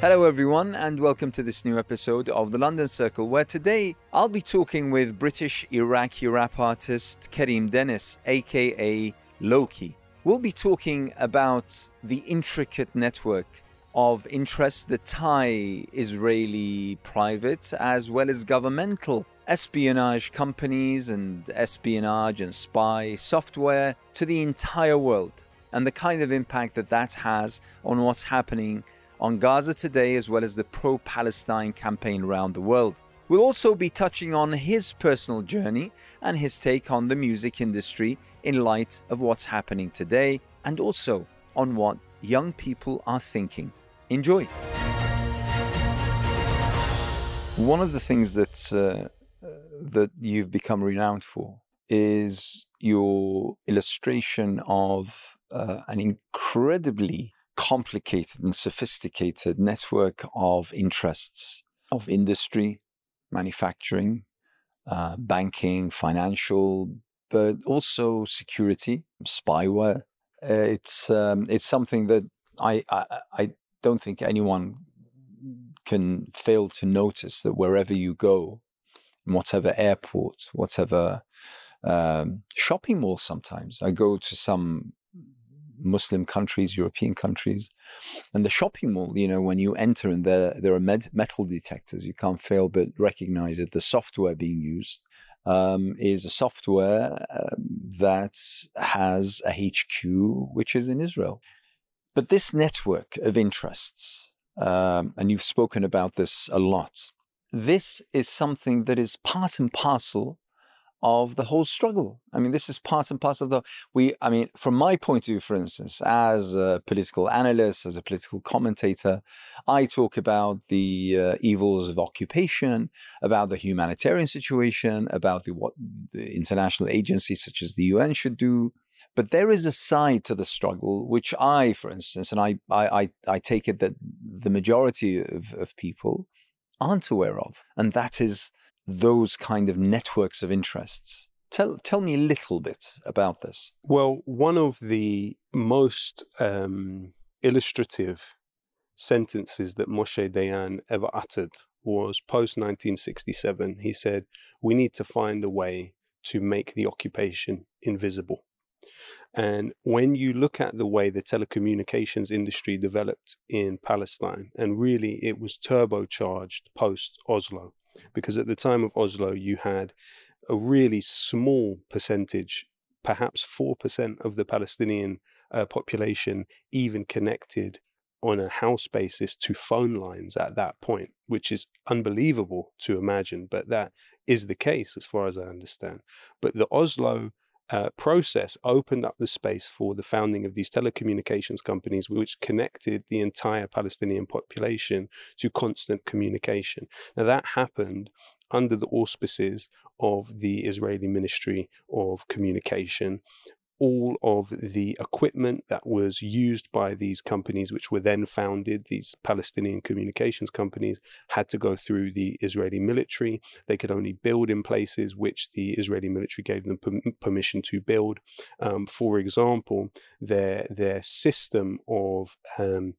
Hello, everyone, and welcome to this new episode of the London Circle, where today I'll be talking with British Iraqi rap artist Kareem Dennis, aka Lowkey. We'll be talking about the intricate network of interests that tie Israeli private as well as governmental espionage companies and espionage and spy software to the entire world and the kind of impact that that has on what's happening on Gaza today as well as the pro Palestine campaign around the world. We'll also be touching on his personal journey and his take on the music industry in light of what's happening today and also on what young people are thinking. Enjoy. One of the things that uh, that you've become renowned for is your illustration of uh, an incredibly complicated and sophisticated network of interests of industry, manufacturing, uh, banking, financial, but also security, spyware. Uh, it's um, it's something that I, I I don't think anyone can fail to notice that wherever you go, in whatever airport, whatever um, shopping mall, sometimes I go to some Muslim countries, European countries, and the shopping mall. You know, when you enter and there there are med- metal detectors, you can't fail but recognize that the software being used um, is a software um, that has a HQ which is in Israel. But this network of interests, um, and you've spoken about this a lot, this is something that is part and parcel of the whole struggle. I mean, this is part and parcel of the we. I mean, from my point of view, for instance, as a political analyst, as a political commentator, I talk about the uh, evils of occupation, about the humanitarian situation, about the what the international agencies such as the UN should do. But there is a side to the struggle which I, for instance, and I, I, I, I take it that the majority of, of people aren't aware of, and that is those kind of networks of interests. Tell, tell me a little bit about this. Well, one of the most um, illustrative sentences that Moshe Dayan ever uttered was post 1967. He said, We need to find a way to make the occupation invisible. And when you look at the way the telecommunications industry developed in Palestine, and really it was turbocharged post Oslo, because at the time of Oslo, you had a really small percentage, perhaps 4% of the Palestinian uh, population, even connected on a house basis to phone lines at that point, which is unbelievable to imagine, but that is the case as far as I understand. But the Oslo uh, process opened up the space for the founding of these telecommunications companies, which connected the entire Palestinian population to constant communication. Now, that happened under the auspices of the Israeli Ministry of Communication, all of the equipment that was used by these companies, which were then founded, these Palestinian communications companies, had to go through the Israeli military. They could only build in places which the Israeli military gave them permission to build. Um, for example, their their system of um,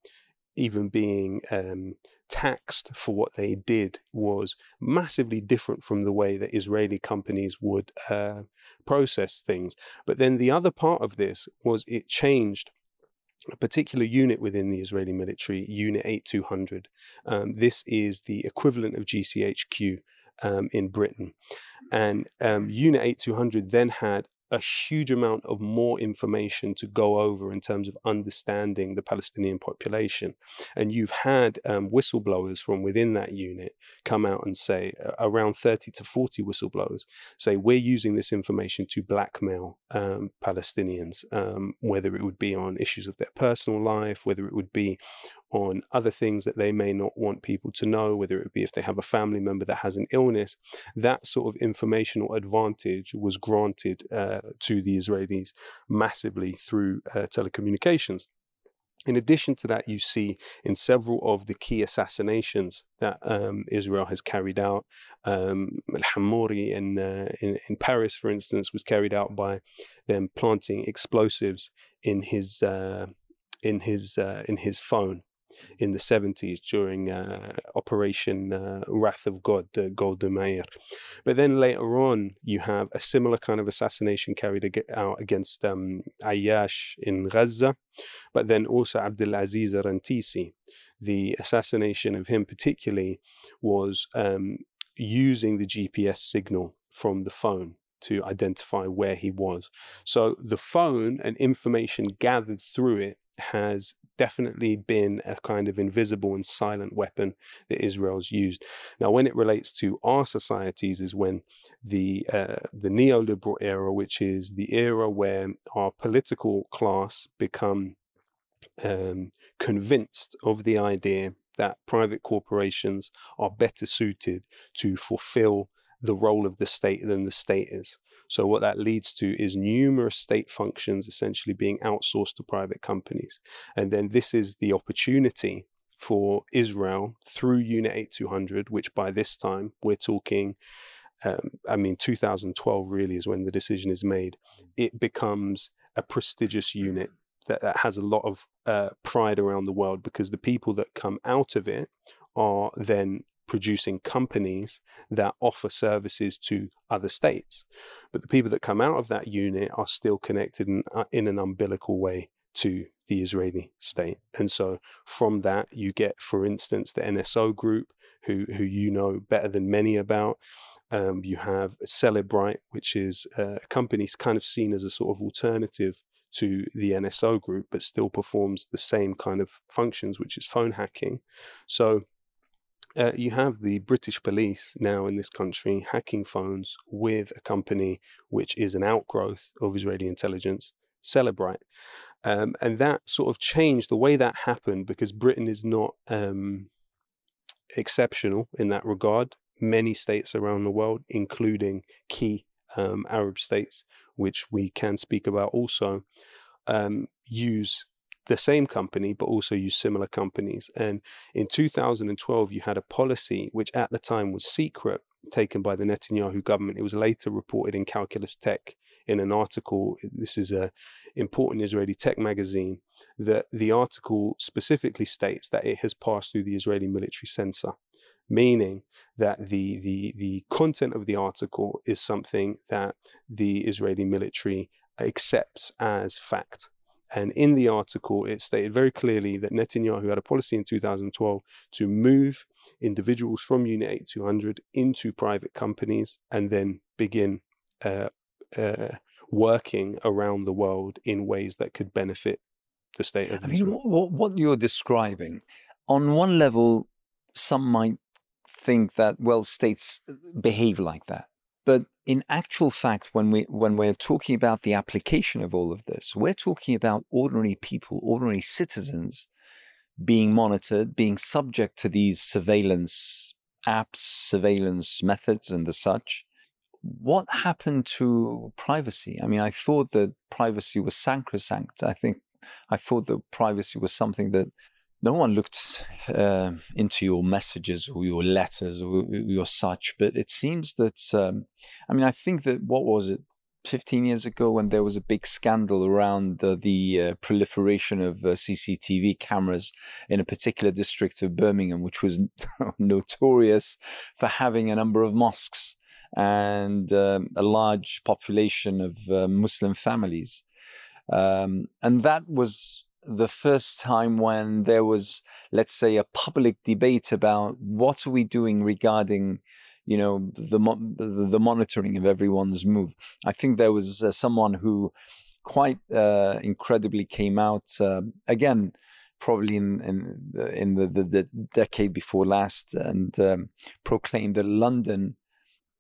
even being um, taxed for what they did was massively different from the way that Israeli companies would uh, process things. But then the other part of this was it changed a particular unit within the Israeli military, Unit 8200. Um, this is the equivalent of GCHQ um, in Britain. And um, Unit 8200 then had a huge amount of more information to go over in terms of understanding the Palestinian population. And you've had um, whistleblowers from within that unit come out and say, uh, around 30 to 40 whistleblowers, say, we're using this information to blackmail um, Palestinians, um, whether it would be on issues of their personal life, whether it would be on other things that they may not want people to know, whether it be if they have a family member that has an illness, that sort of informational advantage was granted uh, to the Israelis massively through uh, telecommunications. In addition to that, you see in several of the key assassinations that um, Israel has carried out, um, Al Hamouri in, uh, in, in Paris, for instance, was carried out by them planting explosives in his uh, in his uh, in his phone in the 70s during uh, Operation uh, Wrath of God, uh, Golda Meir. But then later on, you have a similar kind of assassination carried out against um, in Gaza, but then also Abdulaziz Rantisi. The assassination of him, particularly, was um, using the GPS signal from the phone to identify where he was. So the phone and information gathered through it has definitely been a kind of invisible and silent weapon that Israel's used. Now, when it relates to our societies, is when the uh, the neoliberal era, which is the era where our political class become um, convinced of the idea that private corporations are better suited to fulfill the role of the state than the state is. So, what that leads to is numerous state functions essentially being outsourced to private companies. And then this is the opportunity for Israel through Unit 8200, which by this time we're talking, um, I mean, 2012 really is when the decision is made. It becomes a prestigious unit that, that has a lot of uh, pride around the world because the people that come out of it are then producing companies that offer services to other states. But the people that come out of that unit are still connected in, uh, in an umbilical way to the Israeli state. And so from that, you get, for instance, the NSO group, who, who you know better than many about. Um, you have Cellebrite, which is a company kind of seen as a sort of alternative to the NSO group, but still performs the same kind of functions, which is phone hacking. So uh, you have the British police now in this country hacking phones with a company which is an outgrowth of Israeli intelligence, Cellebrite. Um, and that sort of changed the way that happened because Britain is not um, exceptional in that regard. Many states around the world, including key um, Arab states, which we can speak about also, um, use the same company, but also use similar companies. And in 2012, you had a policy which at the time was secret, taken by the Netanyahu government. It was later reported in Calcalist Tech in an article. This is a important Israeli tech magazine. That the article specifically states that it has passed through the Israeli military censor meaning that the, the, the content of the article is something that the Israeli military accepts as fact. And in the article, it stated very clearly that Netanyahu had a policy in 2012 to move individuals from Unit 8200 into private companies and then begin uh, uh, working around the world in ways that could benefit the state of I mean, what, what you're describing, on one level, some might think that, well, states behave like that. But in actual fact, when we when we're talking about the application of all of this, we're talking about ordinary people, ordinary citizens being monitored, being subject to these surveillance apps, surveillance methods, and the such. What happened to privacy? I mean, I thought that privacy was sacrosanct. I think I thought that privacy was something that no one looked uh, into your messages or your letters or your such, but it seems that, um, I mean, I think that what was it, 15 years ago when there was a big scandal around the, the uh, proliferation of uh, CCTV cameras in a particular district of Birmingham, which was notorious for having a number of mosques and um, a large population of uh, Muslim families. Um, and that was the first time when there was, let's say, a public debate about what are we doing regarding, you know, the the, the monitoring of everyone's move. I think there was uh, someone who quite uh, incredibly came out uh, again probably in in, in the, the, the, decade before last and um, proclaimed that London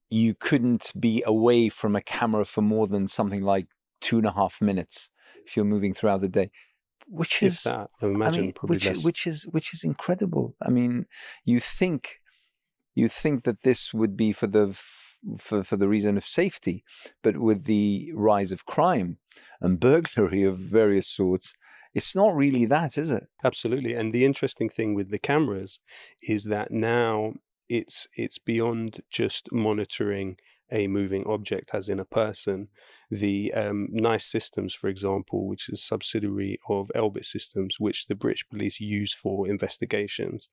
you couldn't be away from a camera for more than something like two and a half minutes if you're moving throughout the day which is that, I imagine I mean, probably which, less. which is which is incredible. I mean, you think you think that this would be for the for for the reason of safety, but with the rise of crime and burglary of various sorts, it's not really that, is it? Absolutely. And the interesting thing with the cameras is that now it's it's beyond just monitoring a moving object, as in a person. The um, NICE Systems, for example, which is a subsidiary of Elbit Systems, which the British police use for investigations.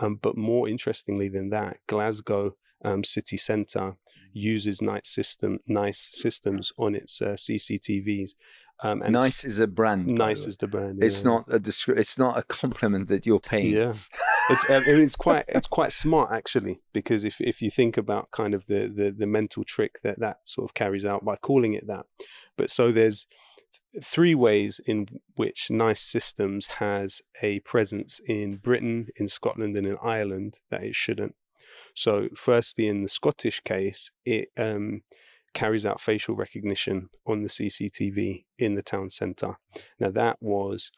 Um, but more interestingly than that, Glasgow um, city centre uses NICE system NICE systems on its uh, CCTVs. Um, and nice is a brand. Nice is the brand. It's not a descri- It's not a compliment that you're paying. Yeah, it's I mean, it's quite it's quite smart actually because if if you think about kind of the the the mental trick that that sort of carries out by calling it that, but so there's three ways in which Nice Systems has a presence in Britain, in Scotland, and in Ireland that it shouldn't. So, firstly, in the Scottish case, it um, carries out facial recognition on the CCTV in the town centre. Now, that was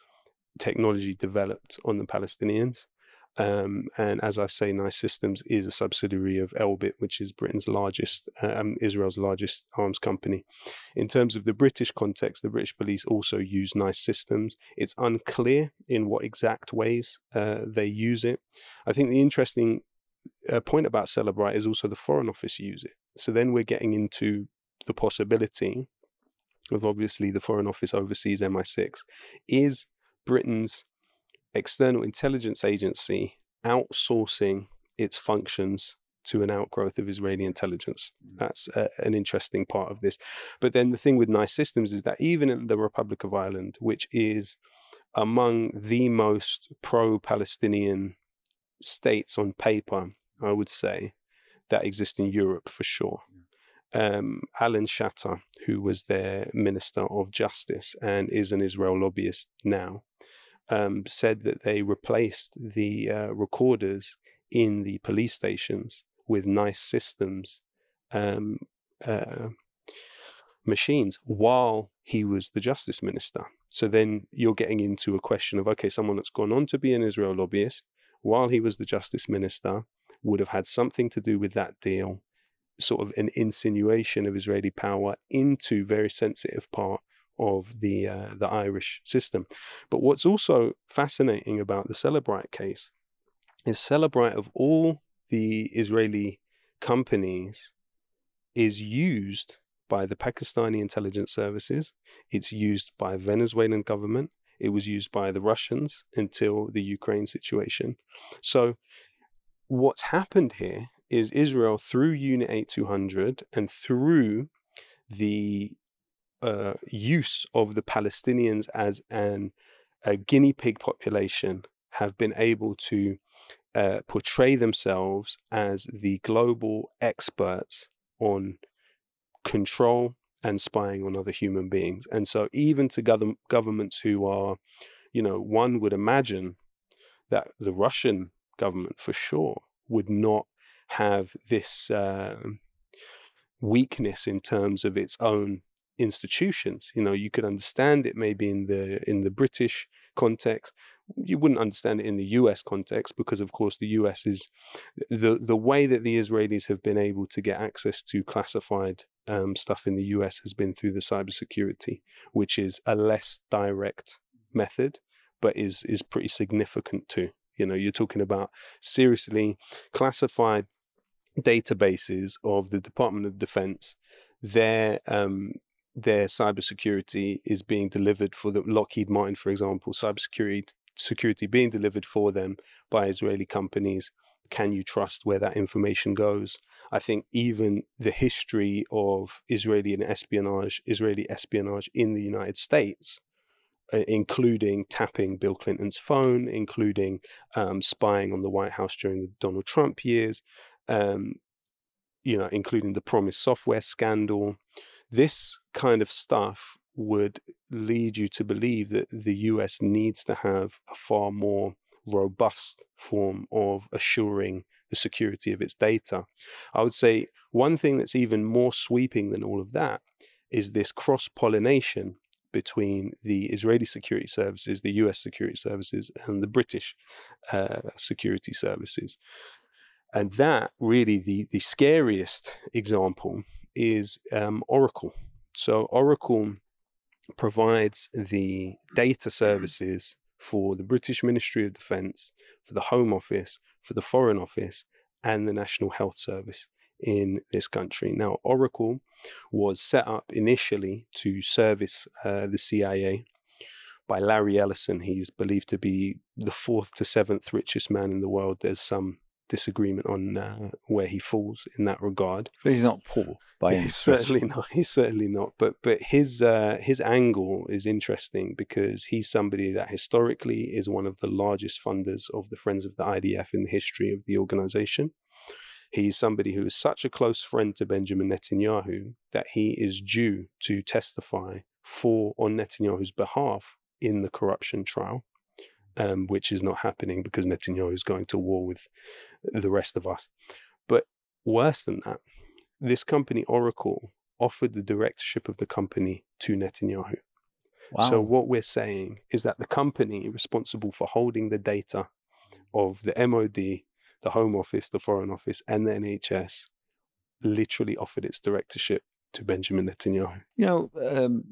technology developed on the Palestinians. Um, and as I say, Nice Systems is a subsidiary of Elbit, which is Britain's largest, um, Israel's largest arms company. In terms of the British context, the British police also use Nice Systems. It's unclear in what exact ways uh, they use it. I think the interesting uh, point about Cellebrite is also the Foreign Office use it. So then we're getting into the possibility of obviously the Foreign Office oversees MI6. Is Britain's external intelligence agency outsourcing its functions to an outgrowth of Israeli intelligence. Mm. That's uh, an interesting part of this. But then the thing with nice systems is that even in the Republic of Ireland, which is among the most pro Palestinian states on paper, I would say, that exist in Europe for sure. Um, Alan Shatter, who was their Minister of Justice and is an Israel lobbyist now, um, said that they replaced the uh, recorders in the police stations with nice systems um, uh, machines while he was the justice minister. So then you're getting into a question of okay, someone that's gone on to be an Israel lobbyist while he was the justice minister would have had something to do with that deal, sort of an insinuation of Israeli power into very sensitive part of the uh, the Irish system. But what's also fascinating about the Cellebrite case is Cellebrite of all the Israeli companies is used by the Pakistani intelligence services. It's used by Venezuelan government. It was used by the Russians until the Ukraine situation. So what's happened here is Israel through Unit 8200 and through the uh, use of the Palestinians as an a guinea pig population have been able to uh, portray themselves as the global experts on control and spying on other human beings. And so, even to gov- governments who are, you know, one would imagine that the Russian government for sure would not have this uh, weakness in terms of its own institutions. You know, you could understand it maybe in the in the British context. You wouldn't understand it in the US context because, of course, the US is the the way that the Israelis have been able to get access to classified um, stuff in the US has been through the cybersecurity, which is a less direct method, but is is pretty significant too. You know, you're talking about seriously classified databases of the Department of Defense. Their um, their cybersecurity is being delivered for the Lockheed Martin, for example, cybersecurity security being delivered for them by Israeli companies. Can you trust where that information goes? I think even the history of Israeli espionage, Israeli espionage in the United States, including tapping Bill Clinton's phone, including um, spying on the White House during the Donald Trump years, um, you know, including the PROMIS Software scandal, this kind of stuff would lead you to believe that the US needs to have a far more robust form of assuring the security of its data. I would say one thing that's even more sweeping than all of that is this cross pollination between the Israeli security services, the US security services, and the British uh, security services. And that really the, the scariest example is um, Oracle. So Oracle provides the data services for the British Ministry of Defence, for the Home Office, for the Foreign Office, and the National Health Service in this country. Now, Oracle was set up initially to service uh, the CIA by Larry Ellison. He's believed to be the fourth to seventh richest man in the world. There's some disagreement on uh, where he falls in that regard. But he's not poor by any He's certainly not. He's certainly not. But but his uh, his angle is interesting because he's somebody that historically is one of the largest funders of the Friends of the IDF in the history of the organization. He's somebody who is such a close friend to Benjamin Netanyahu that he is due to testify for on Netanyahu's behalf in the corruption trial, um, which is not happening because Netanyahu is going to war with the rest of us. But worse than that, this company, Oracle, offered the directorship of the company to Netanyahu. Wow. So what we're saying is that the company responsible for holding the data of the MOD, the Home Office, the Foreign Office, and the NHS literally offered its directorship to Benjamin Netanyahu. You know, um,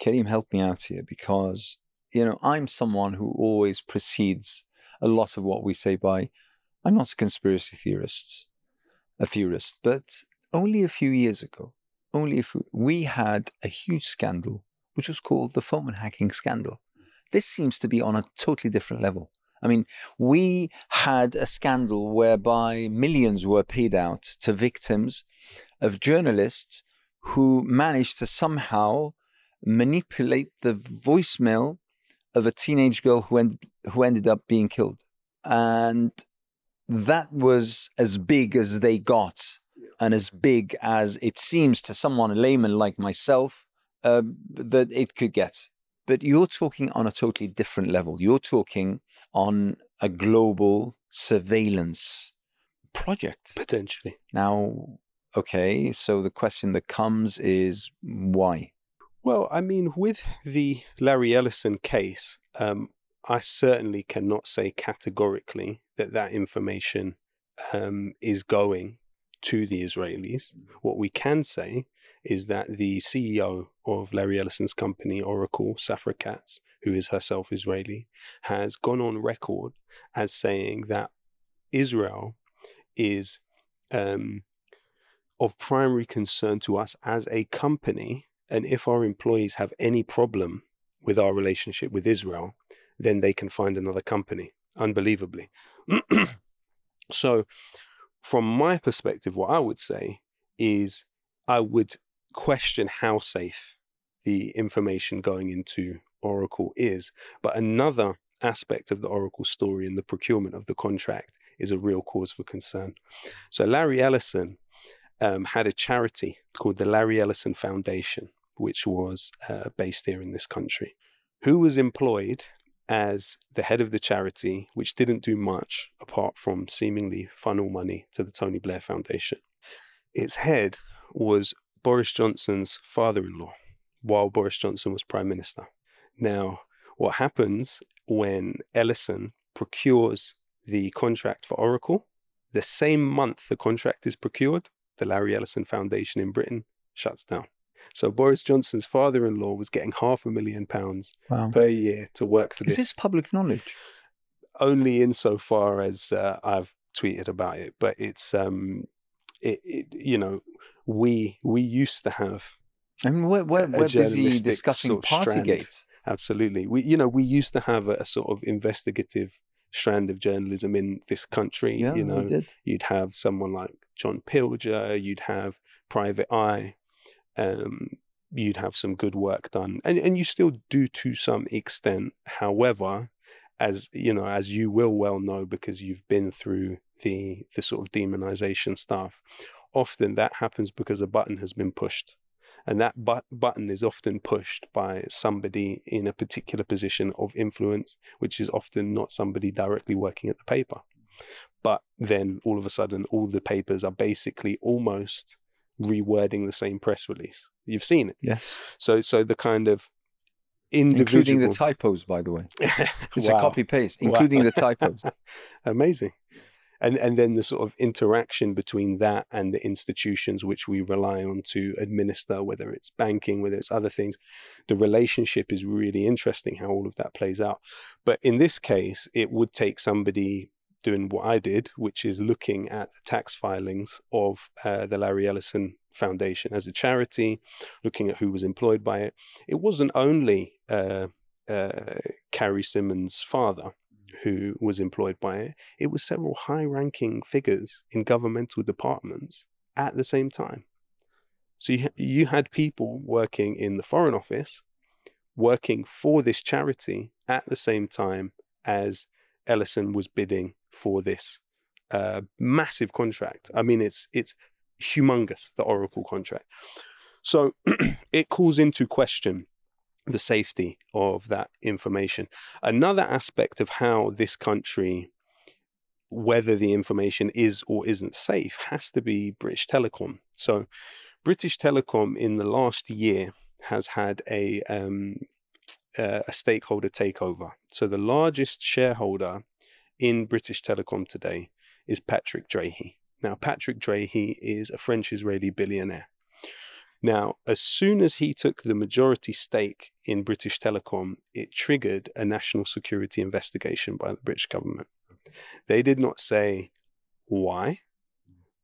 Kareem, help me out here because, you know, I'm someone who always precedes a lot of what we say by, I'm not a conspiracy theorist, a theorist, but only a few years ago, only if we had a huge scandal, which was called the Foreman hacking scandal. This seems to be on a totally different level. I mean, we had a scandal whereby millions were paid out to victims of journalists who managed to somehow manipulate the voicemail of a teenage girl who, end, who ended up being killed. And that was as big as they got, and as big as it seems to someone, a layman like myself, uh, that it could get. But you're talking on a totally different level. You're talking on a global surveillance project. Potentially. Now, okay, so the question that comes is why? Well, I mean, with the Larry Ellison case, um, I certainly cannot say categorically that that information um, is going to the Israelis. What we can say is that the CEO of Larry Ellison's company, Oracle, Safra Catz, who is herself Israeli, has gone on record as saying that Israel is um, of primary concern to us as a company. And if our employees have any problem with our relationship with Israel, then they can find another company, unbelievably. so, from my perspective, what I would say is I would question how safe the information going into Oracle is. But another aspect of the Oracle story and the procurement of the contract is a real cause for concern. So, Larry Ellison um, had a charity called the Larry Ellison Foundation, which was uh, based here in this country. Who was employed as the head of the charity, which didn't do much apart from seemingly funnel money to the Tony Blair Foundation. Its head was Boris Johnson's father in law while Boris Johnson was Prime Minister. Now, what happens when Ellison procures the contract for Oracle? The same month the contract is procured, the Larry Ellison Foundation in Britain shuts down. So Boris Johnson's father-in-law was getting half a million pounds Wow. per year to work for Is this. Is this public knowledge? Only insofar as uh, I've tweeted about it, but it's um, it, it you know we we used to have I mean, we're, we're, we're busy discussing sort of. Partygate. absolutely we you know we used to have a, a sort of investigative strand of journalism in this country. Yeah, you we know, did. you'd have someone like John Pilger, you'd have Private Eye, um, you'd have some good work done, and and you still do to some extent. However, as you know, as you will well know because you've been through the the sort of demonization stuff, often that happens because a button has been pushed. And that but- button is often pushed by somebody in a particular position of influence, which is often not somebody directly working at the paper. But then all of a sudden, all the papers are basically almost rewording the same press release. You've seen it. Yes. So, so the kind of individual, Including the typos, by the way. It's Wow. a copy paste, Wow. including the typos. Amazing. And and then the sort of interaction between that and the institutions which we rely on to administer, whether it's banking, whether it's other things, the relationship is really interesting how all of that plays out. But in this case, it would take somebody doing what I did, which is looking at the tax filings of uh, the Larry Ellison Foundation as a charity, looking at who was employed by it. It wasn't only uh, uh, Carrie Symonds' father who was employed by it, it was several high ranking figures in governmental departments at the same time. So you, you had people working in the Foreign Office, working for this charity at the same time as Ellison was bidding for this uh, massive contract. I mean, it's it's humongous, the Oracle contract. So it calls into question the safety of that information. Another aspect of how this country, whether the information is or isn't safe, has to be British Telecom. So, British Telecom in the last year has had a um, uh, a stakeholder takeover. So, the largest shareholder in British Telecom today is Patrick Drahi. Now, Patrick Drahi is a French Israeli billionaire. Now, as soon as he took the majority stake in British Telecom, it triggered a national security investigation by the British government. They did not say why,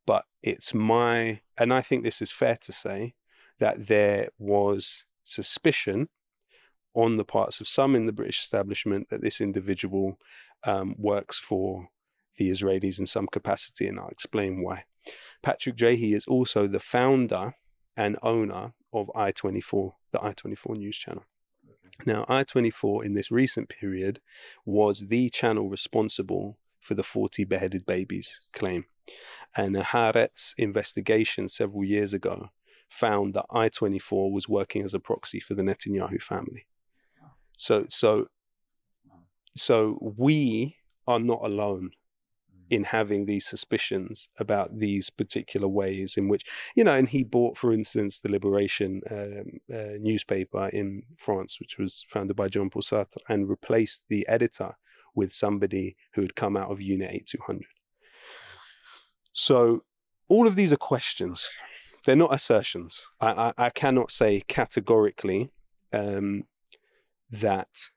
but it's my, and I think this is fair to say, that there was suspicion on the parts of some in the British establishment that this individual um, works for the Israelis in some capacity, and I'll explain why. Patrick Drahi is also the founder and owner of I24, the I24 news channel. Now, I24 in this recent period was the channel responsible for the 40 beheaded babies claim. And the Haaretz investigation several years ago found that I24 was working as a proxy for the Netanyahu family. So, so, so we are not alone in having these suspicions about these particular ways in which, you know, and he bought, for instance, the Liberation um, uh, newspaper in France, which was founded by Jean Paul Sartre, and replaced the editor with somebody who had come out of Unit 8200. So all of these are questions. They're not assertions. I, I, I cannot say categorically um, that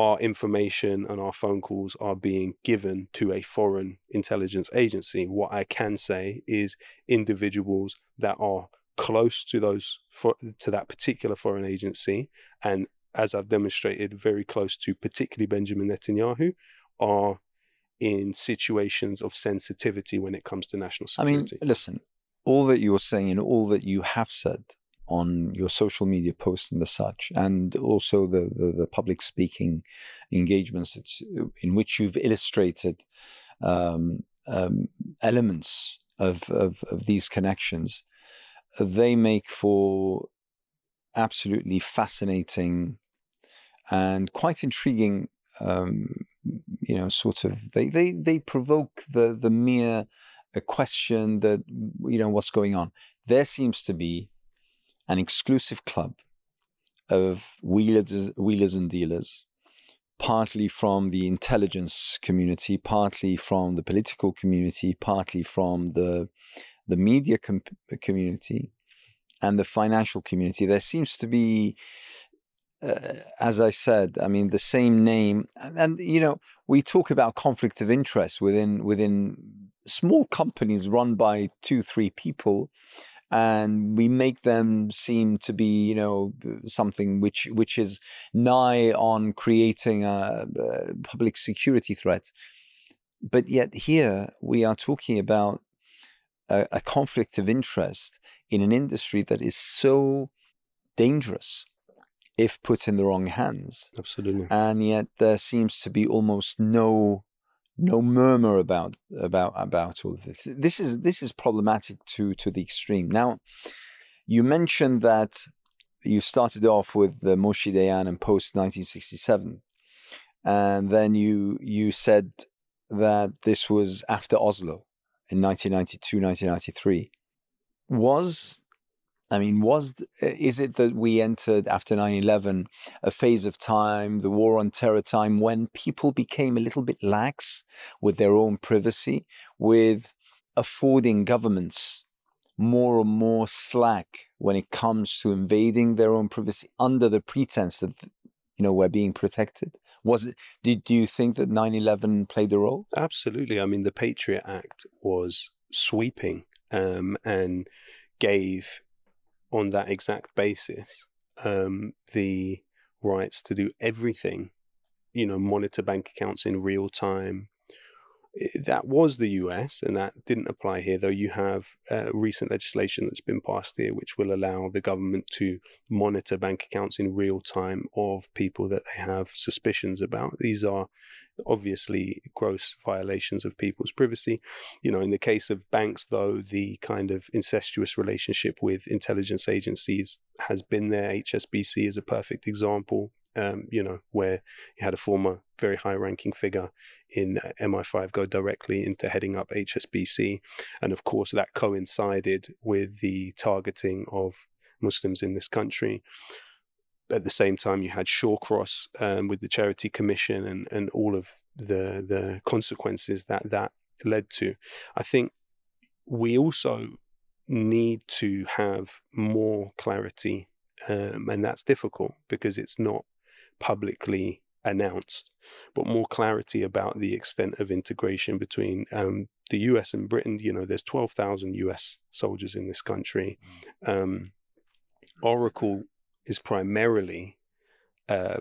our information and our phone calls are being given to a foreign intelligence agency. What I can say is individuals that are close to those for, to that particular foreign agency and as I've demonstrated very close to particularly Benjamin Netanyahu are in situations of sensitivity when it comes to national security. I mean, listen, all that you're saying and all that you have said on your social media posts and the such, and also the, the, the public speaking engagements in which you've illustrated um, um, elements of, of, of these connections, they make for absolutely fascinating and quite intriguing um, you know sort of they they they provoke the the mere question that you know what's going on. There seems to be an exclusive club of wheelers, wheelers and dealers, partly from the intelligence community, partly from the political community, partly from the the media com- community, and the financial community. There seems to be uh, as I said, I mean the same name, and, and, you know we talk about conflict of interest within within small companies run by two three people, and we make them seem to be you know something which which is nigh on creating a, a public security threat. But yet here we are talking about a, a, conflict of interest in an industry that is so dangerous if put in the wrong hands. Absolutely. And yet there seems to be almost no no murmur about about about all of this. This is this is problematic to to the extreme. Now, you mentioned that you started off with the Moshe Dayan and post 1967, and then you you said that this was after Oslo in 1992, 1993. Was I mean, was is it that we entered after 9/11 a phase of time, the war on terror time, when people became a little bit lax with their own privacy, with affording governments more and more slack when it comes to invading their own privacy under the pretense that you know we're being protected? Was it? Did do you think that 9/11 played a role? Absolutely. I mean, the Patriot Act was sweeping um, and gave, on that exact basis, um, the rights to do everything. You know, monitor bank accounts in real time, that was the US, and that didn't apply here, though you have uh, recent legislation that's been passed here which will allow the government to monitor bank accounts in real time of people that they have suspicions about. These are obviously gross violations of people's privacy. You know, in the case of banks, though, the kind of incestuous relationship with intelligence agencies has been there. HSBC is a perfect example um, you know, where you had a former very high ranking figure in uh, MI5 go directly into heading up HSBC. And of course, that coincided with the targeting of Muslims in this country. At the same time, you had Shawcross um, with the Charity Commission and, and all of the, the consequences that that led to. I think we also need to have more clarity um, and that's difficult because it's not publicly announced, but more clarity about the extent of integration between um, the US and Britain. You know, there's 12,000 US soldiers in this country. Um, Oracle is primarily uh,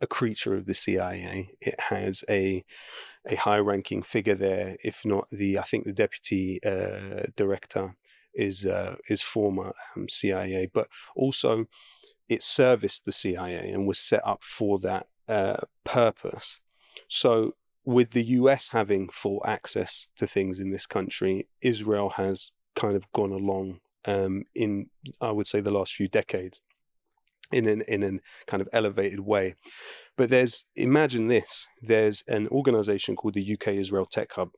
a creature of the CIA. It has a a high ranking figure there, if not the I think the deputy uh, director is uh, is former um, CIA, but also it serviced the CIA and was set up for that uh, purpose. So, with the US having full access to things in this country, Israel has kind of gone along um, in, I would say, the last few decades in an in an kind of elevated way. But there's imagine this: there's an organization called the UK Israel Tech Hub.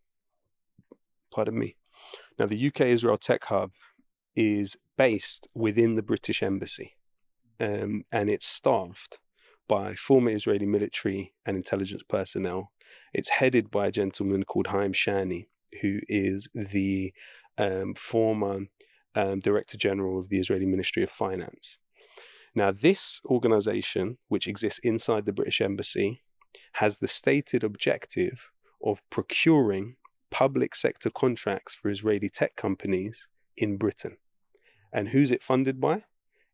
Pardon me. Now, the UK Israel Tech Hub is based within the British Embassy um, and it's staffed by former Israeli military and intelligence personnel. It's headed by a gentleman called Haim Shani, who is the um, former um, Director General of the Israeli Ministry of Finance. Now, this organization, which exists inside the British Embassy, has the stated objective of procuring public sector contracts for Israeli tech companies in Britain. And who's it funded by?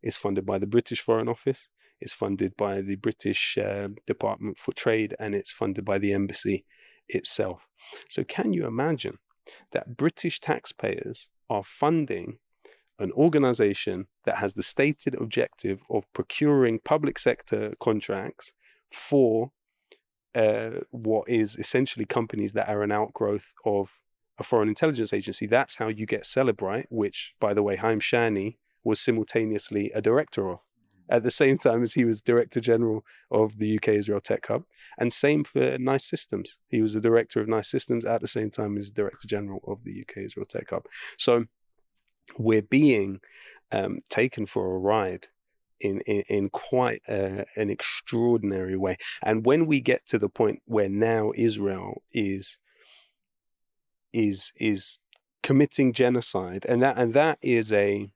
Is funded by the British Foreign Office, it's funded by the British uh, Department for Trade, and it's funded by the embassy itself. So, can you imagine that British taxpayers are funding an organization that has the stated objective of procuring public sector contracts for uh, what is essentially companies that are an outgrowth of a foreign intelligence agency. That's how you get Cellebrite, which, by the way, Haim Shani was simultaneously a director of at the same time as he was director general of the UK Israel Tech Hub. And same for Nice Systems. He was the director of Nice Systems at the same time as director general of the UK Israel Tech Hub. So we're being um, taken for a ride in, in, in quite a, an extraordinary way. And when we get to the point where now Israel is is is committing genocide, and that and that is a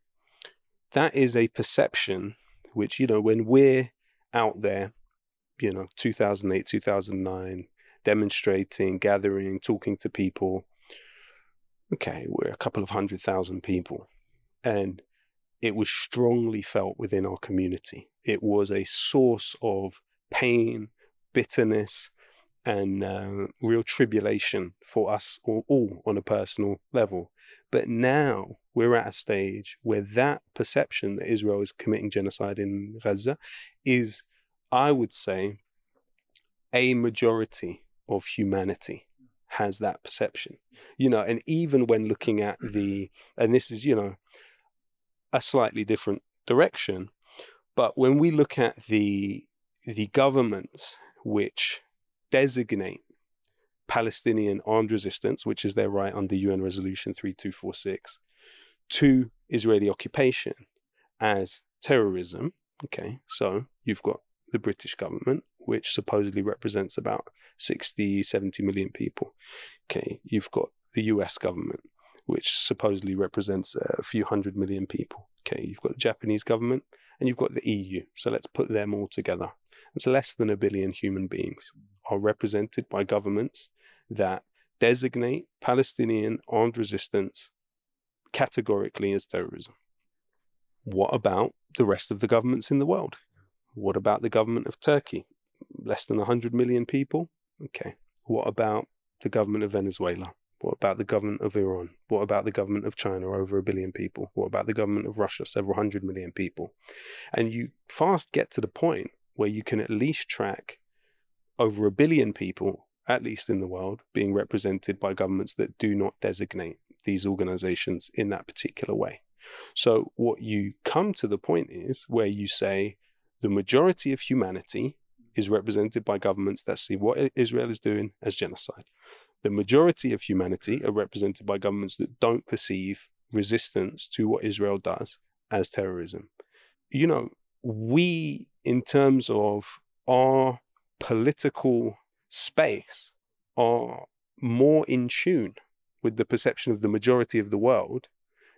that is a perception which, you know, when we're out there, you know, 2008, 2009, demonstrating, gathering, talking to people, okay, we're a couple of hundred thousand people. And it was strongly felt within our community. It was a source of pain, bitterness, and uh, real tribulation for us all, all on a personal level. But now we're at a stage where that perception that Israel is committing genocide in Gaza is, I would say, a majority of humanity has that perception. You know, and even when looking at mm-hmm. the, and this is, you know, a slightly different direction, but when we look at the the governments which designate Palestinian armed resistance, which is their right under UN Resolution 3246, to Israeli occupation as terrorism. Okay, so you've got the British government, which supposedly represents about 60, 70 million people. Okay, you've got the US government, which supposedly represents a few hundred million people. Okay, you've got the Japanese government and you've got the EU. So let's put them all together. it's less than a billion human beings, are represented by governments that designate Palestinian armed resistance categorically as terrorism. What about the rest of the governments in the world? What about the government of Turkey? Less than 100 million people? Okay. What about the government of Venezuela? What about the government of Iran? What about the government of China, over a billion people? What about the government of Russia, several hundred million people? And you fast get to the point where you can at least track over a billion people, at least in the world, being represented by governments that do not designate these organizations in that particular way. So, what you come to the point is where you say the majority of humanity is represented by governments that see what Israel is doing as genocide. The majority of humanity are represented by governments that don't perceive resistance to what Israel does as terrorism. You know, we, in terms of our political space, are more in tune with the perception of the majority of the world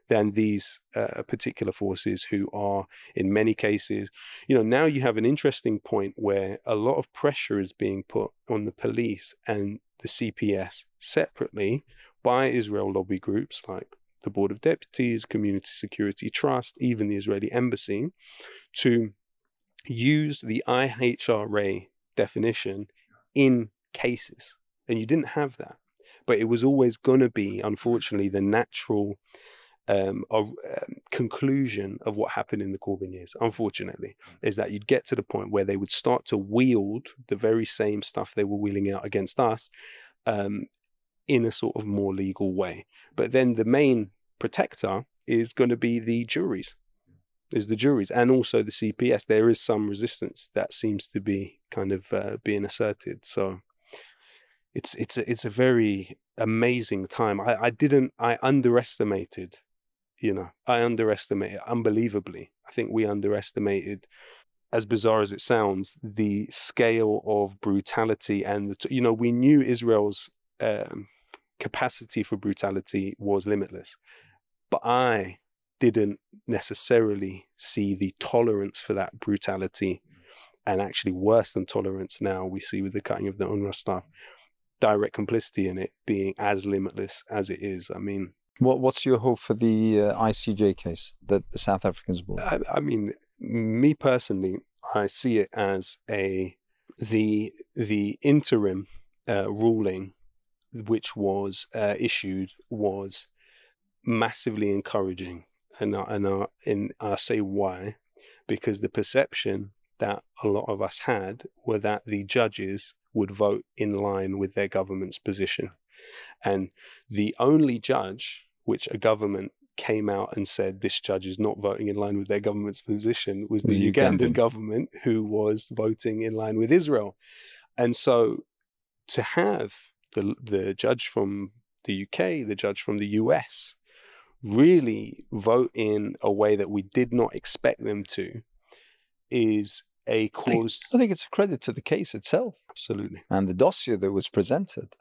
than these uh, particular forces who are in many cases you know now you have an interesting point where a lot of pressure is being put on the police and the CPS separately by Israel lobby groups like the Board of Deputies, Community Security Trust, even the Israeli embassy to use the IHRA definition in cases. And you didn't have that but it was always going to be unfortunately the natural um, a, um, conclusion of what happened in the Corbyn years, unfortunately, mm. is that you'd get to the point where they would start to wield the very same stuff they were wheeling out against us um, in a sort of more legal way. But then the main protector is going to be the juries, is the juries, and also the CPS. There is some resistance that seems to be kind of uh, being asserted. So it's it's a, it's a very amazing time. I, I didn't I underestimated you know, I underestimated unbelievably. I think we underestimated, as bizarre as it sounds, the scale of brutality and you know, we knew Israel's um, capacity for brutality was limitless, but I didn't necessarily see the tolerance for that brutality, and actually worse than tolerance. Now we see with the cutting of the UNRWA staff, direct complicity in it being as limitless as it is. I mean, what, what's your hope for the uh, ICJ case that the South Africans brought? I, I, mean, me personally, I see it as a the the interim uh, ruling, which was uh, issued, was massively encouraging, and and uh, and I say why, because the perception that a lot of us had were that the judges would vote in line with their government's position. And the only judge which a government came out and said this judge is not voting in line with their government's position was the, the Ugandan, Ugandan government who was voting in line with Israel. And so to have the the judge from the UK, the judge from the US, really vote in a way that we did not expect them to is a cause. I think, I think it's a credit to the case itself. Absolutely. And the dossier that was presented.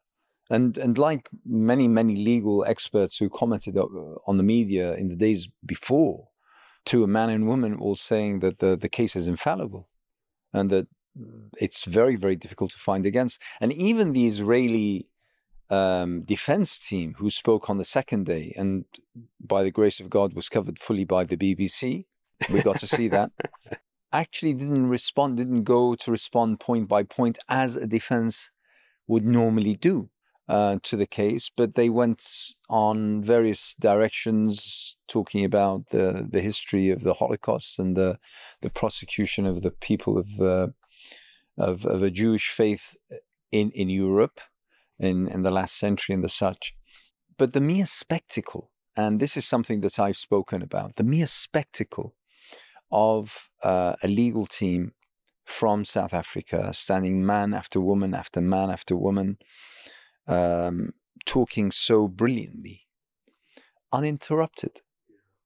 And and like many many legal experts who commented on the media in the days before, to a man and woman all saying that the the case is infallible, and that it's very very difficult to find against. And even the Israeli um, defense team who spoke on the second day, and by the grace of God was covered fully by the BBC. We got to see that. Actually, didn't respond, didn't go to respond point by point as a defense would normally do uh, to the case, but they went on various directions, talking about the the history of the Holocaust and the the prosecution of the people of uh, of, of a Jewish faith in in Europe in in the last century and the such. But the mere spectacle, and this is something that I've spoken about, the mere spectacle of uh, a legal team from South Africa standing man after woman after man after woman um, talking so brilliantly, uninterrupted,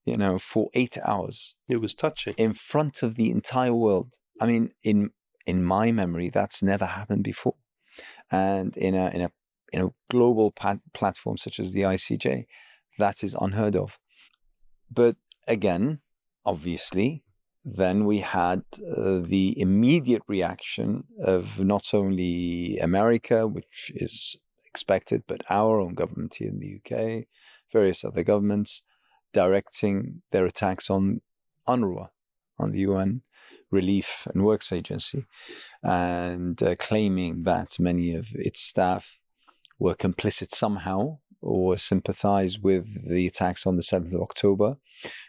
you know, for eight hours. It was touching. In front of the entire world. I mean, in in my memory, that's never happened before. And in a in a in a global pat- platform such as the ICJ, that is unheard of. But again, obviously, then we had uh, the immediate reaction of not only America, which is expected, but our own government here in the UK, various other governments, directing their attacks on UNRWA, on the UN Relief and Works Agency, and uh, claiming that many of its staff were complicit somehow or sympathized with the attacks on the 7th of October.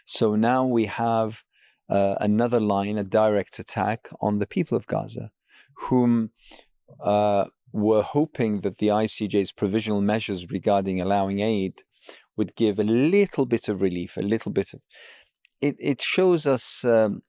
So now we have uh, another line, a direct attack on the people of Gaza, whom uh, were hoping that the ICJ's provisional measures regarding allowing aid would give a little bit of relief, a little bit of. It, it shows us, um,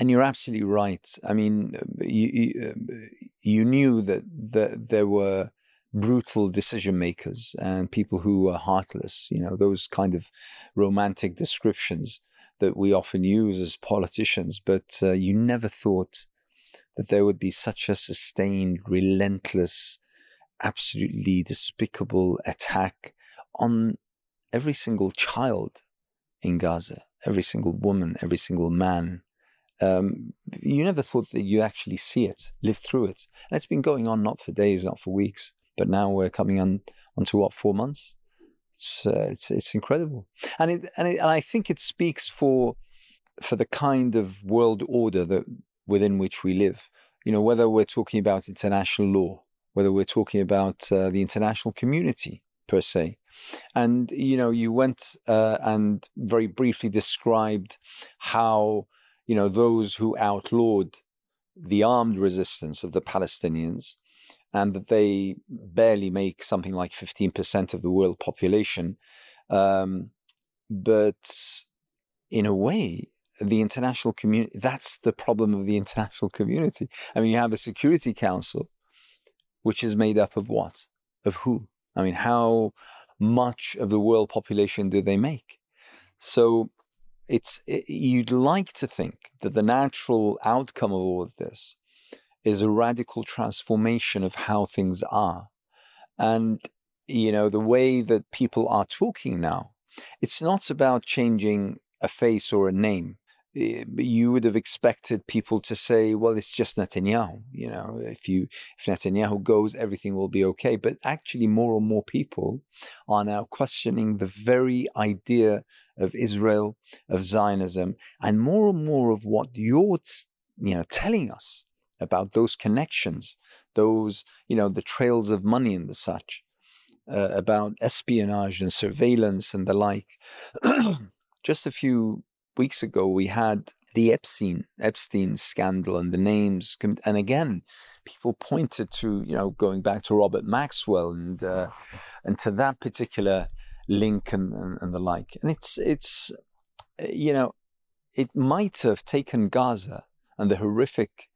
and you're absolutely right. I mean, you, you, you knew that, that there were brutal decision makers and people who were heartless, you know, those kind of romantic descriptions that we often use as politicians, but uh, you never thought that there would be such a sustained, relentless, absolutely despicable attack on every single child in Gaza, every single woman, every single man. Um, you never thought that you actually see it, live through it. And it's been going on not for days, not for weeks, but now we're coming on onto what, four months? It's, uh, it's, it's incredible. And, it, and, it, and I think it speaks for, for the kind of world order that within which we live. You know, whether we're talking about international law, whether we're talking about uh, the international community per se, and, you know, you went uh, and very briefly described how, you know, those who outlawed the armed resistance of the Palestinians and that they barely make something like 15% of the world population. Um, but in a way, the international community, that's the problem of the international community. I mean, you have a Security Council, which is made up of what? Of who? I mean, how much of the world population do they make? So it's it, you'd like to think that the natural outcome of all of this is a radical transformation of how things are. And you know, the way that people are talking now, it's not about changing a face or a name. Eh, you would have expected people to say, well, it's just Netanyahu. You know, if you if Netanyahu goes, everything will be okay. But actually, more and more people are now questioning the very idea of Israel, of Zionism, and more and more of what you're, you know, telling us about those connections, those, you know, the trails of money and the such, uh, about espionage and surveillance and the like. Just a few weeks ago, we had the Epstein Epstein scandal and the names, and again, people pointed to you know going back to Robert Maxwell and uh, and to that particular link and, and, and the like, and it's it's you know it might have taken Gaza and the horrific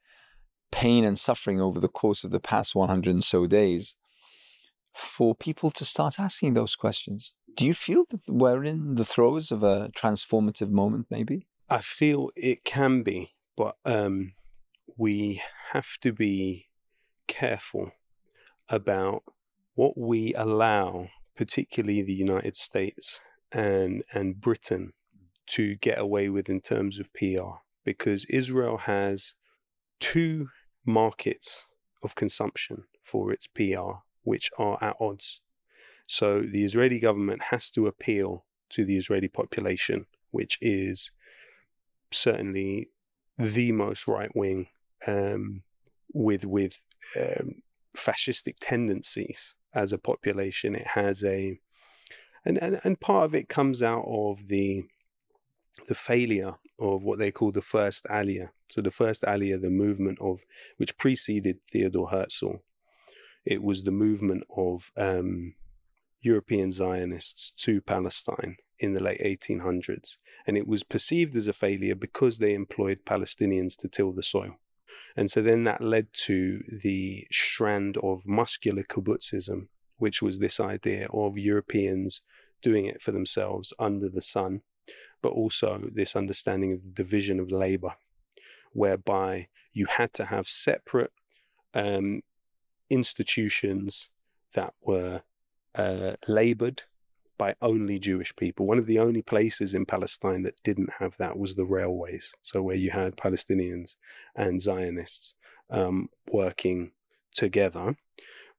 pain and suffering over the course of the past 100 and so days for people to start asking those questions. Do you feel that we're in the throes of a transformative moment, maybe? I feel it can be, but um, we have to be careful about what we allow, particularly the United States and and Britain, to get away with in terms of PR, because Israel has two markets of consumption for its PR, which are at odds. So the Israeli government has to appeal to the Israeli population, which is certainly the most right wing, um, with with um, fascistic tendencies as a population. It has a, and, and and part of it comes out of the the failure of what they call the first Aliyah. So the first Aliyah, the movement of which preceded Theodore Herzl, it was the movement of um, European Zionists to Palestine in the late 1800s, and it was perceived as a failure because they employed Palestinians to till the soil. And so then that led to the strand of muscular kibbutzism, which was this idea of Europeans doing it for themselves under the sun but also this understanding of the division of labor, whereby you had to have separate um, institutions that were uh, labored by only Jewish people. One of the only places in Palestine that didn't have that was the railways. So, where you had Palestinians and Zionists um, working together.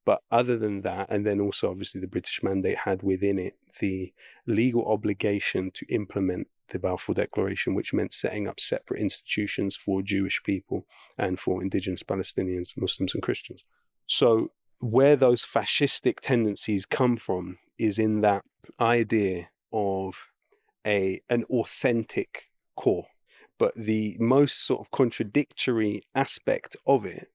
But other than that, and then also obviously the British mandate had within it the legal obligation to implement the Balfour Declaration, which meant setting up separate institutions for Jewish people and for indigenous Palestinians, Muslims, and Christians. So, where those fascistic tendencies come from is in that idea of a an authentic core. But the most sort of contradictory aspect of it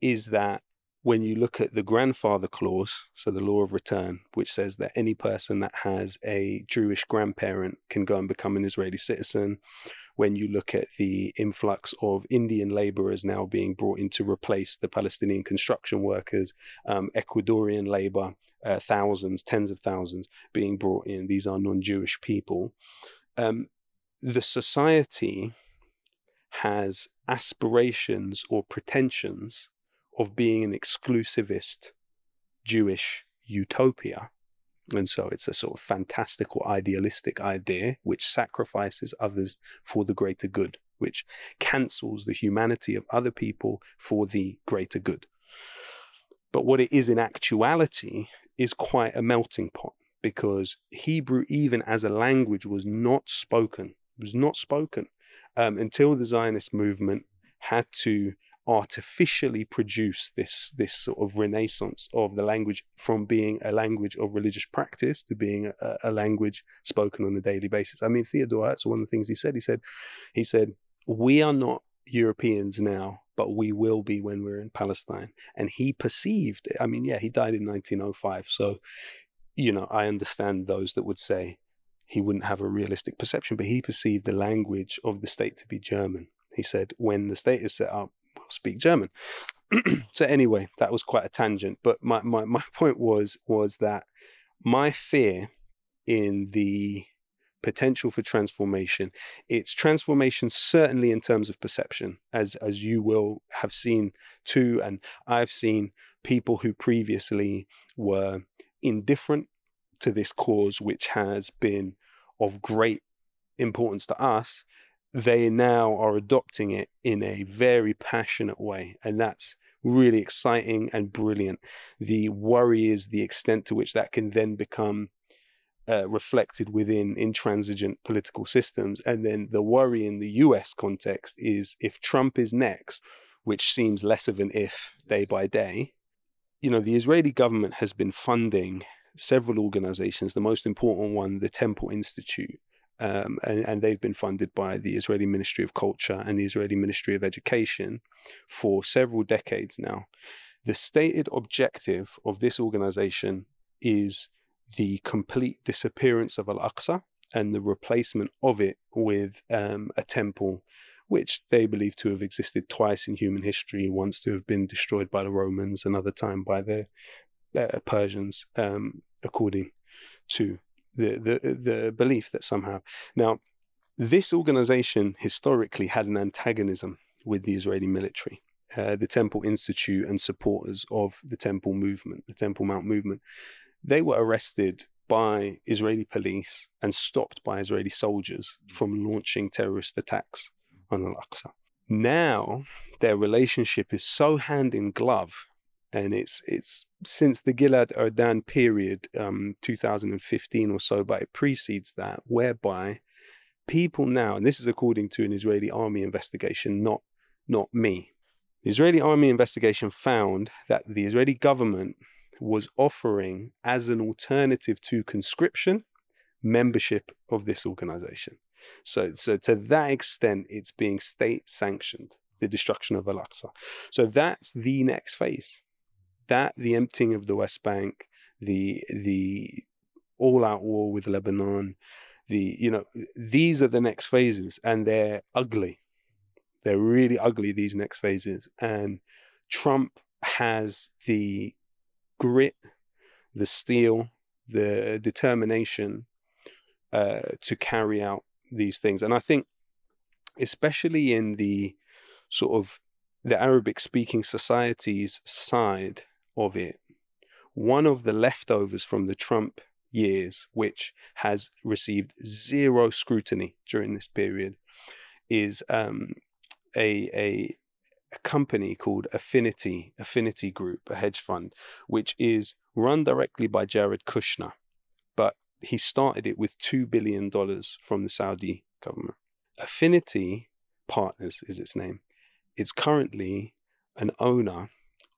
is that when you look at the grandfather clause, so the law of return, which says that any person that has a Jewish grandparent can go and become an Israeli citizen, when you look at the influx of Indian laborers now being brought in to replace the Palestinian construction workers, um, Ecuadorian labor, uh, thousands, tens of thousands being brought in, these are non Jewish people. Um, the society has aspirations or pretensions of being an exclusivist Jewish utopia. And so it's a sort of fantastical, idealistic idea which sacrifices others for the greater good, which cancels the humanity of other people for the greater good. But what it is in actuality is quite a melting pot because Hebrew, even as a language, was not spoken, was not spoken um, until the Zionist movement had to artificially produce this this sort of renaissance of the language from being a language of religious practice to being a, a language spoken on a daily basis. I mean, Theodore Herzl, one of the things he said, he said, he said, we are not Europeans now, but we will be when we're in Palestine. And he perceived, I mean, yeah, he died in 1905. So, you know, I understand those that would say he wouldn't have a realistic perception, but he perceived the language of the state to be German. He said, when the state is set up, speak German. so anyway, that was quite a tangent. But my, my, my point was was that my fear in the potential for transformation, it's transformation certainly in terms of perception, as as you will have seen too, and I've seen people who previously were indifferent to this cause, which has been of great importance to us, they now are adopting it in a very passionate way. And that's really exciting and brilliant. The worry is the extent to which that can then become uh, reflected within intransigent political systems. And then the worry in the US context is if Trump is next, which seems less of an if day by day, you know, the Israeli government has been funding several organizations, the most important one, the Temple Institute, um, and, and, they've been funded by the Israeli Ministry of Culture and the Israeli Ministry of Education for several decades now. The stated objective of this organization is the complete disappearance of Al Aqsa and the replacement of it with um, a temple which they believe to have existed twice in human history, once to have been destroyed by the Romans, another time by the uh, Persians, um, according to the, the, the belief that some have. Now, this organization historically had an antagonism with the Israeli military. Uh, the Temple Institute and supporters of the Temple movement, the Temple Mount movement, they were arrested by Israeli police and stopped by Israeli soldiers from launching terrorist attacks on Al Aqsa. Now, their relationship is so hand in glove and it's it's since the Gilad Erdan period, um, 2015 or so, but it precedes that, whereby people now, and this is according to an Israeli army investigation, not not me. The Israeli army investigation found that the Israeli government was offering as an alternative to conscription membership of this organization. So, so to that extent, it's being state sanctioned, the destruction of Al Aqsa. So that's the next phase that, the emptying of the West Bank, the the all-out war with Lebanon, the you know these are the next phases, and they're ugly. They're really ugly. These next phases, and Trump has the grit, the steel, the determination uh, to carry out these things. And I think, especially in the sort of the Arabic speaking societies side of it, one of the leftovers from the Trump years, which has received zero scrutiny during this period, is um, a, a a company called Affinity Affinity Group, a hedge fund, which is run directly by Jared Kushner, but he started it with two billion dollars from the Saudi government. Affinity Partners is its name. It's currently an owner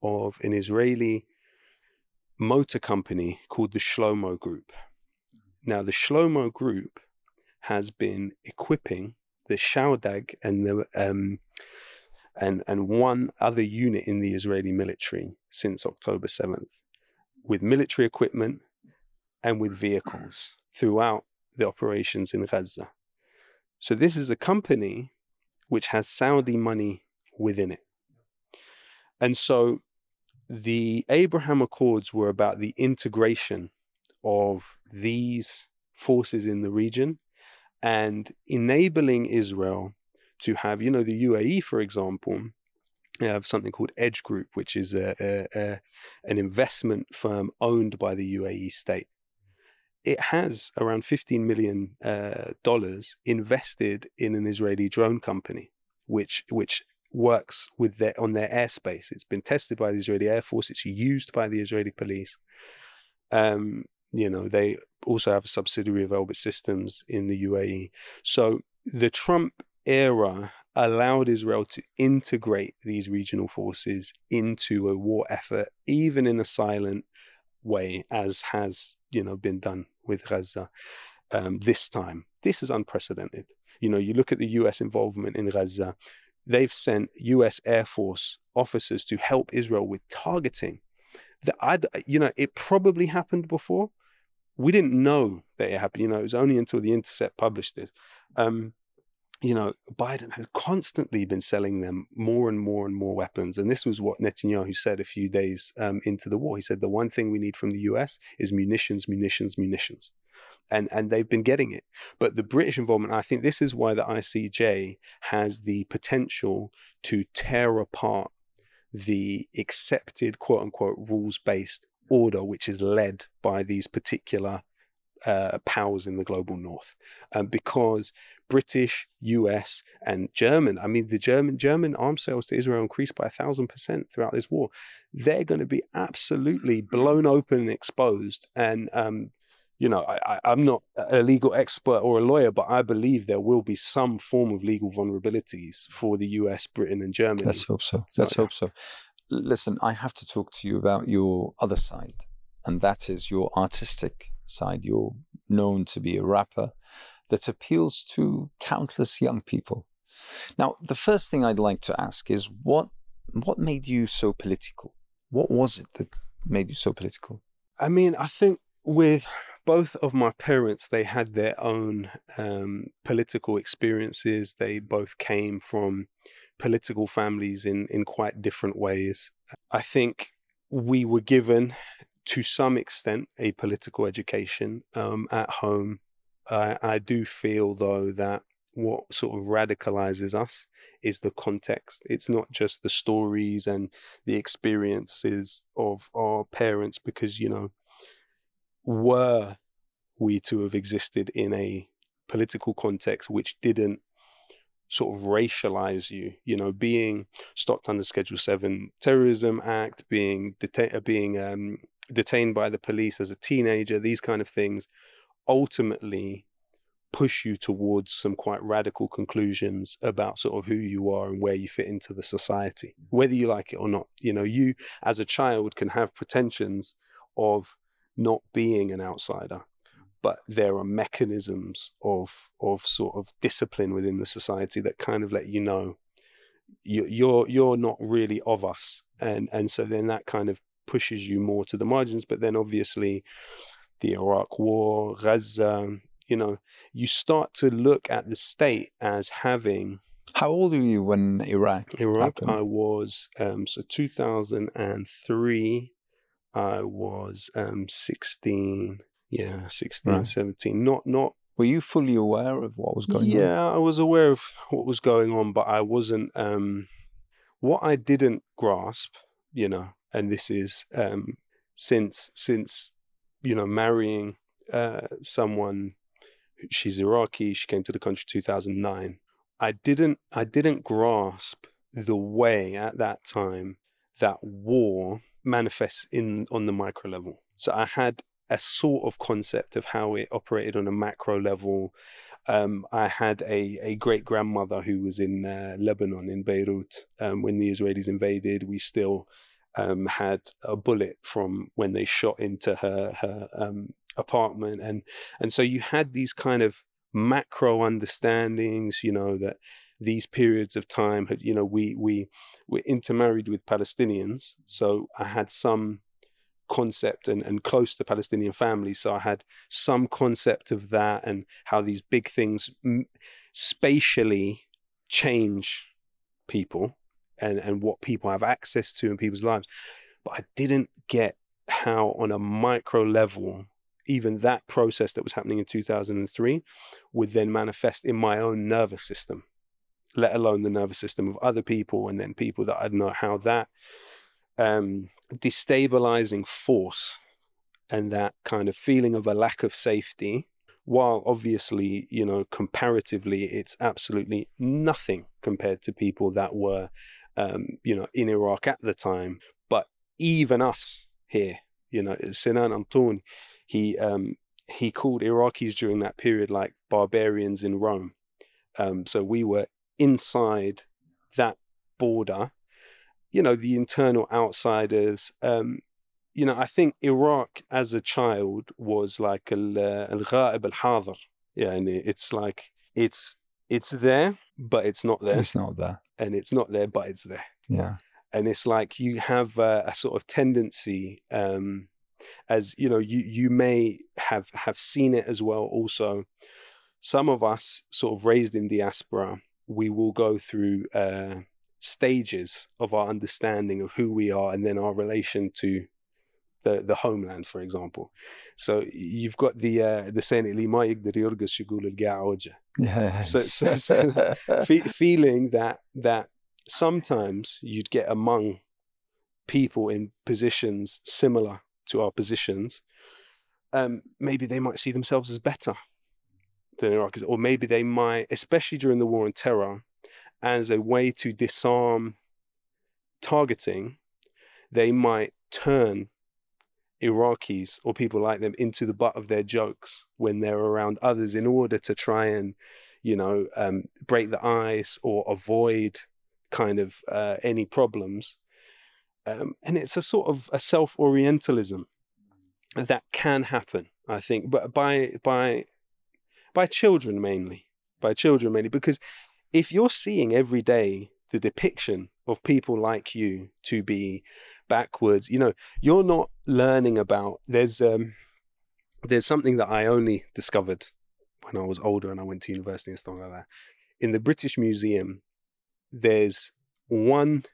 of an Israeli motor company called the Shlomo Group. Now, the Shlomo Group has been equipping the Shaldag and the um, and and one other unit in the Israeli military since October seventh, with military equipment and with vehicles throughout the operations in Gaza. So this is a company which has Saudi money within it, and so the Abraham Accords were about the integration of these forces in the region and enabling Israel to have, you know, the UAE, for example, have something called Edge Group, which is a, a, a, an investment firm owned by the UAE state. It has around $15 million uh, invested in an Israeli drone company, which, which works with their on their airspace. It's been tested by the Israeli Air Force. It's used by the Israeli police. Um, you know, they also have a subsidiary of Elbit Systems in the UAE. So the Trump era allowed Israel to integrate these regional forces into a war effort, even in a silent way, as has you know been done with Gaza um, this time. This is unprecedented. You know, you look at the U.S. involvement in Gaza they've sent US Air Force officers to help Israel with targeting. That I, you know, it probably happened before. We didn't know that it happened. You know, it was only until the Intercept published this. Um, you know, Biden has constantly been selling them more and more and more weapons. And this was what Netanyahu said a few days um, into the war. He said, the one thing we need from the US is munitions, munitions, munitions and and they've been getting it. But the British involvement, I think this is why the ICJ has the potential to tear apart the accepted quote unquote rules based order, which is led by these particular uh, powers in the global north, um, because British, US, and German. I mean, the German German arms sales to Israel increased by a thousand percent throughout this war. They're going to be absolutely blown open and exposed, and um, you know, I, am not a legal expert or a lawyer, but I believe there will be some form of legal vulnerabilities for the US, Britain, and Germany. Let's hope so. Let's hope so. Listen, I have to talk to you about your other side, and that is your artistic side. You're known to be a rapper that appeals to countless young people. Now, the first thing I'd like to ask is what what made you so political? What was it that made you so political? I mean, I think with both of my parents they had their own um, political experiences. They both came from political families in in quite different ways. I think we were given to some extent a political education um, at home. I, I do feel though that what sort of radicalizes us is the context. It's not just the stories and the experiences of our parents, because, you know, were we to have existed in a political context which didn't sort of racialize you, you know, being stopped under Schedule 7 Terrorism Act, being, deta- uh, being um, detained by the police as a teenager, these kind of things ultimately push you towards some quite radical conclusions about sort of who you are and where you fit into the society, whether you like it or not. You know, you as a child can have pretensions of not being an outsider but there are mechanisms of of sort of discipline within the society that kind of let you know you, you're you're not really of us and and so then that kind of pushes you more to the margins but then obviously the Iraq war Gaza you know you start to look at the state as having how old were you when Iraq Iraq happened? I was um so 2003 I was um 16 yeah 16 right. 17 not not were you fully aware of what was going yeah, on yeah i was aware of what was going on but i wasn't um what i didn't grasp you know and this is um since since you know marrying uh, someone. She's Iraqi. She came to the country 2009. I didn't. I didn't grasp the way at that time that war manifests in on the micro level. So I had a sort of concept of how it operated on a macro level. Um, I had a, a great grandmother who was in uh, Lebanon, in Beirut, um, when the Israelis invaded. We still um, had a bullet from when they shot into her her um, apartment, and and so you had these kind of macro understandings, you know, that these periods of time had, you know, we we were intermarried with Palestinians, so I had some concept and, and close to Palestinian families. So I had some concept of that and how these big things spatially change people and, and what people have access to in people's lives. But I didn't get how, on a micro level, even that process that was happening in 2003 would then manifest in my own nervous system, let alone the nervous system of other people and then people that I don't know how that um, destabilizing force and that kind of feeling of a lack of safety while obviously you know comparatively it's absolutely nothing compared to people that were um, you know in iraq at the time. But even us here you know Sinan Antoon he um, he called iraqis during that period like barbarians in rome. Um, so we were inside that border you know, the internal outsiders. Um, you know, I think Iraq as a child was like al-ghaib al-hadir. Yeah, and it's like it's it's there, but it's not there. It's not there, and it's not there, but it's there. Yeah, and it's like you have a, a sort of tendency, um, as you know, you you may have have seen it as well. Also, some of us sort of raised in diaspora, we will go through. Uh, stages of our understanding of who we are and then our relation to the the homeland for example so you've got the uh, the saying اللي ما يقدر يرقص شغول القاع yeah so, so, so fe- feeling that that sometimes you'd get among people in positions similar to our positions um, maybe they might see themselves as better than Iraqis, or maybe they might, especially during the war on terror, as a way to disarm targeting, they might turn Iraqis or people like them into the butt of their jokes when they're around others in order to try and, you know, um, break the ice or avoid kind of uh, any problems. Um, and it's a sort of a self Orientalism that can happen, I think, but by by by children mainly, by children mainly, because if you're seeing every day the depiction of people like you to be backwards, you know, you're not learning about there's um there's something that I only discovered when I was older and I went to university and stuff like that. In the British Museum, there's one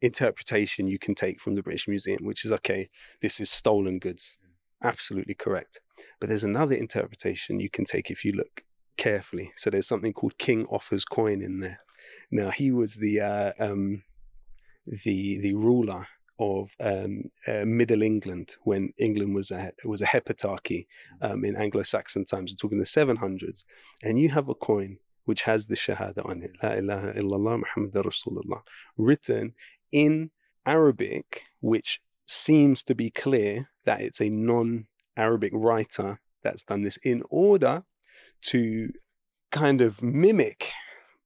interpretation you can take from the British Museum, which is okay, this is stolen goods. Absolutely correct. But there's another interpretation you can take if you look carefully. So there's something called King Offa's coin in there. Now he was the uh, um, the the ruler of um, uh, Middle England when England was a was a heptarchy um, in Anglo-Saxon times. We're talking the 700s, and you have a coin which has the Shahada on it, La ilaha illallah Muhammad Rasulullah, written in Arabic, which seems to be clear that it's a non-Arabic writer that's done this in order to kind of mimic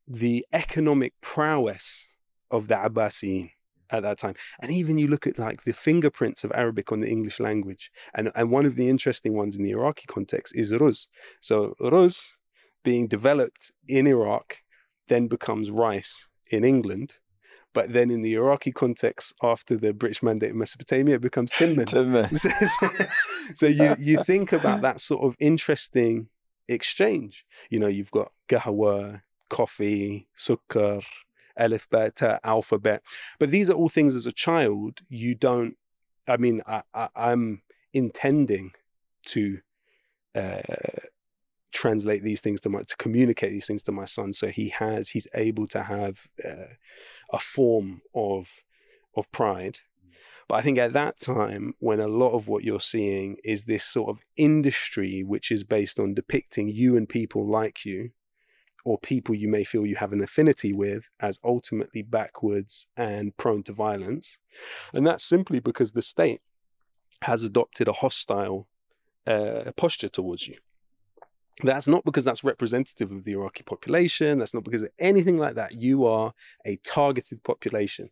the economic prowess of the Abbasid at that time. And even you look at like the fingerprints of Arabic on the English language. And, and one of the interesting ones in the Iraqi context is Ruz. So Ruz being developed in Iraq then becomes rice in England. But then in the Iraqi context, after the British Mandate in Mesopotamia, it becomes Timman. so, so you, you think about that sort of interesting exchange. You know, you've got gahawa, coffee, sukkar, alphabet, alphabet. But these are all things as a child you don't. I mean, I, I, am intending to uh, translate these things to my to communicate these things to my son, so he has he's able to have uh, a form of of pride. But I think at that time, when a lot of what you're seeing is this sort of industry which is based on depicting you and people like you, or people you may feel you have an affinity with, as ultimately backwards and prone to violence. And that's simply because the state has adopted a hostile uh, posture towards you. That's not because that's representative of the Iraqi population. That's not because of anything like that. You are a targeted population.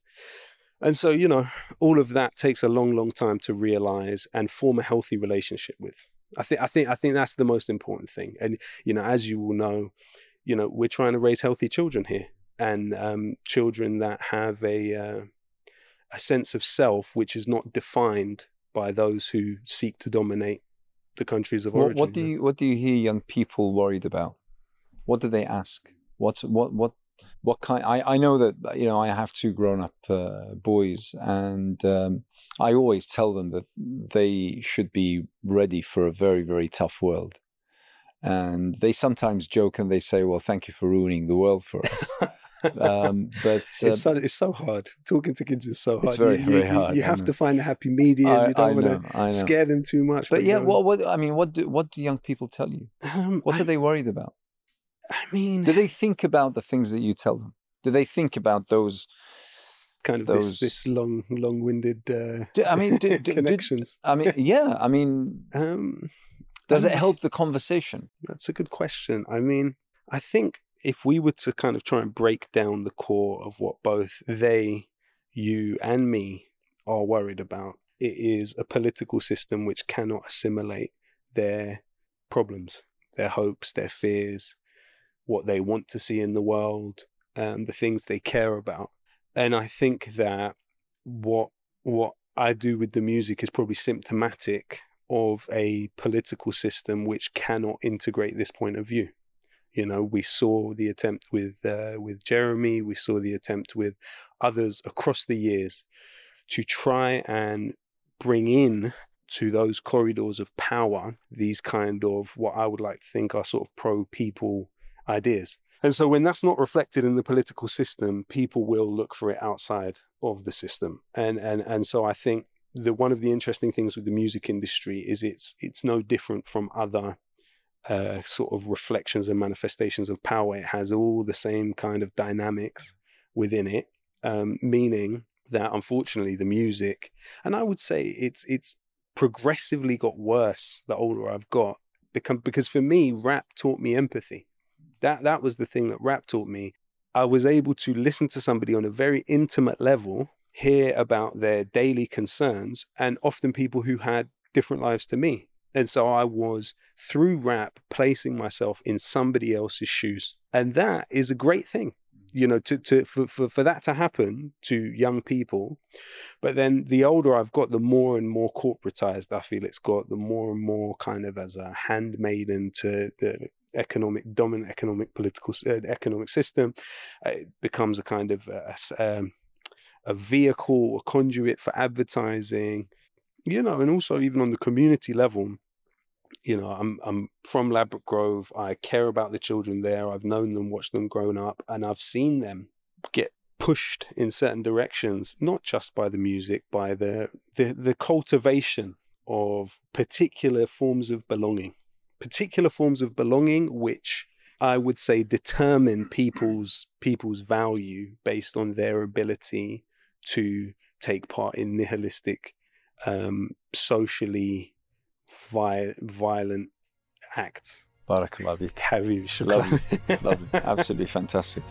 And so, you know, all of that takes a long, long time to realize and form a healthy relationship with. I think, I think, I think that's the most important thing. And, you know, as you will know, you know, we're trying to raise healthy children here and um, children that have a, uh, a sense of self which is not defined by those who seek to dominate the countries of What, origin. what do you what do you hear young people worried about? What do they ask? What's what what what kind? I I know that you know I have two grown up uh, boys, and um, I always tell them that they should be ready for a very very tough world. And they sometimes joke and they say, "Well, thank you for ruining the world for us." um, but uh, it's, so, it's so hard. Talking to kids is so hard. It's very, you, very you, hard, You have to find a happy medium. I, you don't want know, I know. to scare them too much. But yeah, what what I mean, what do what do young people tell you? um, What I, are they worried about? I mean, Do they think about the things that you tell them? Do they think about those? kind of those- this, this long, long-winded uh, Do- I mean, do- do- connections. I mean, yeah. I mean, um, does it help the conversation? That's a good question. I mean, I think if we were to kind of try and break down the core of what both they, you, and me are worried about, it is a political system which cannot assimilate their problems, their hopes, their fears, what they want to see in the world, um, the things they care about. And I think that what what I do with the music is probably symptomatic of a political system which cannot integrate this point of view. You know, we saw the attempt with uh, with Jeremy, we saw the attempt with others across the years to try and bring in to those corridors of power these kind of what I would like to think are sort of pro people ideas. And so when that's not reflected in the political system, people will look for it outside of the system. And and and so I think the one of the interesting things with the music industry is it's it's no different from other uh, sort of reflections and manifestations of power. It has all the same kind of dynamics within it, um, meaning that unfortunately the music, and I would say it's it's progressively got worse the older I've got. Become because for me, rap taught me empathy. That that was the thing that rap taught me. I was able to listen to somebody on a very intimate level, hear about their daily concerns, and often people who had different lives to me. And so I was, through rap, placing myself in somebody else's shoes. And that is a great thing, you know, to, to for, for, for that to happen to young people. But then the older I've got, the more and more corporatized I feel it's got, the more and more kind of as a handmaiden to the economic, dominant economic, political, uh, economic system. Uh, It becomes a kind of a, um, a vehicle, a conduit for advertising, you know, and also even on the community level, you know, I'm I'm from Ladbroke Grove. I care about the children there. I've known them, watched them grown up, and I've seen them get pushed in certain directions, not just by the music, by the the, the cultivation of particular forms of belonging, particular forms of belonging which I would say determine people's people's value based on their ability to take part in nihilistic, um, socially vi- violent acts. Barakallah. Habib, shukran. lovely, absolutely fantastic.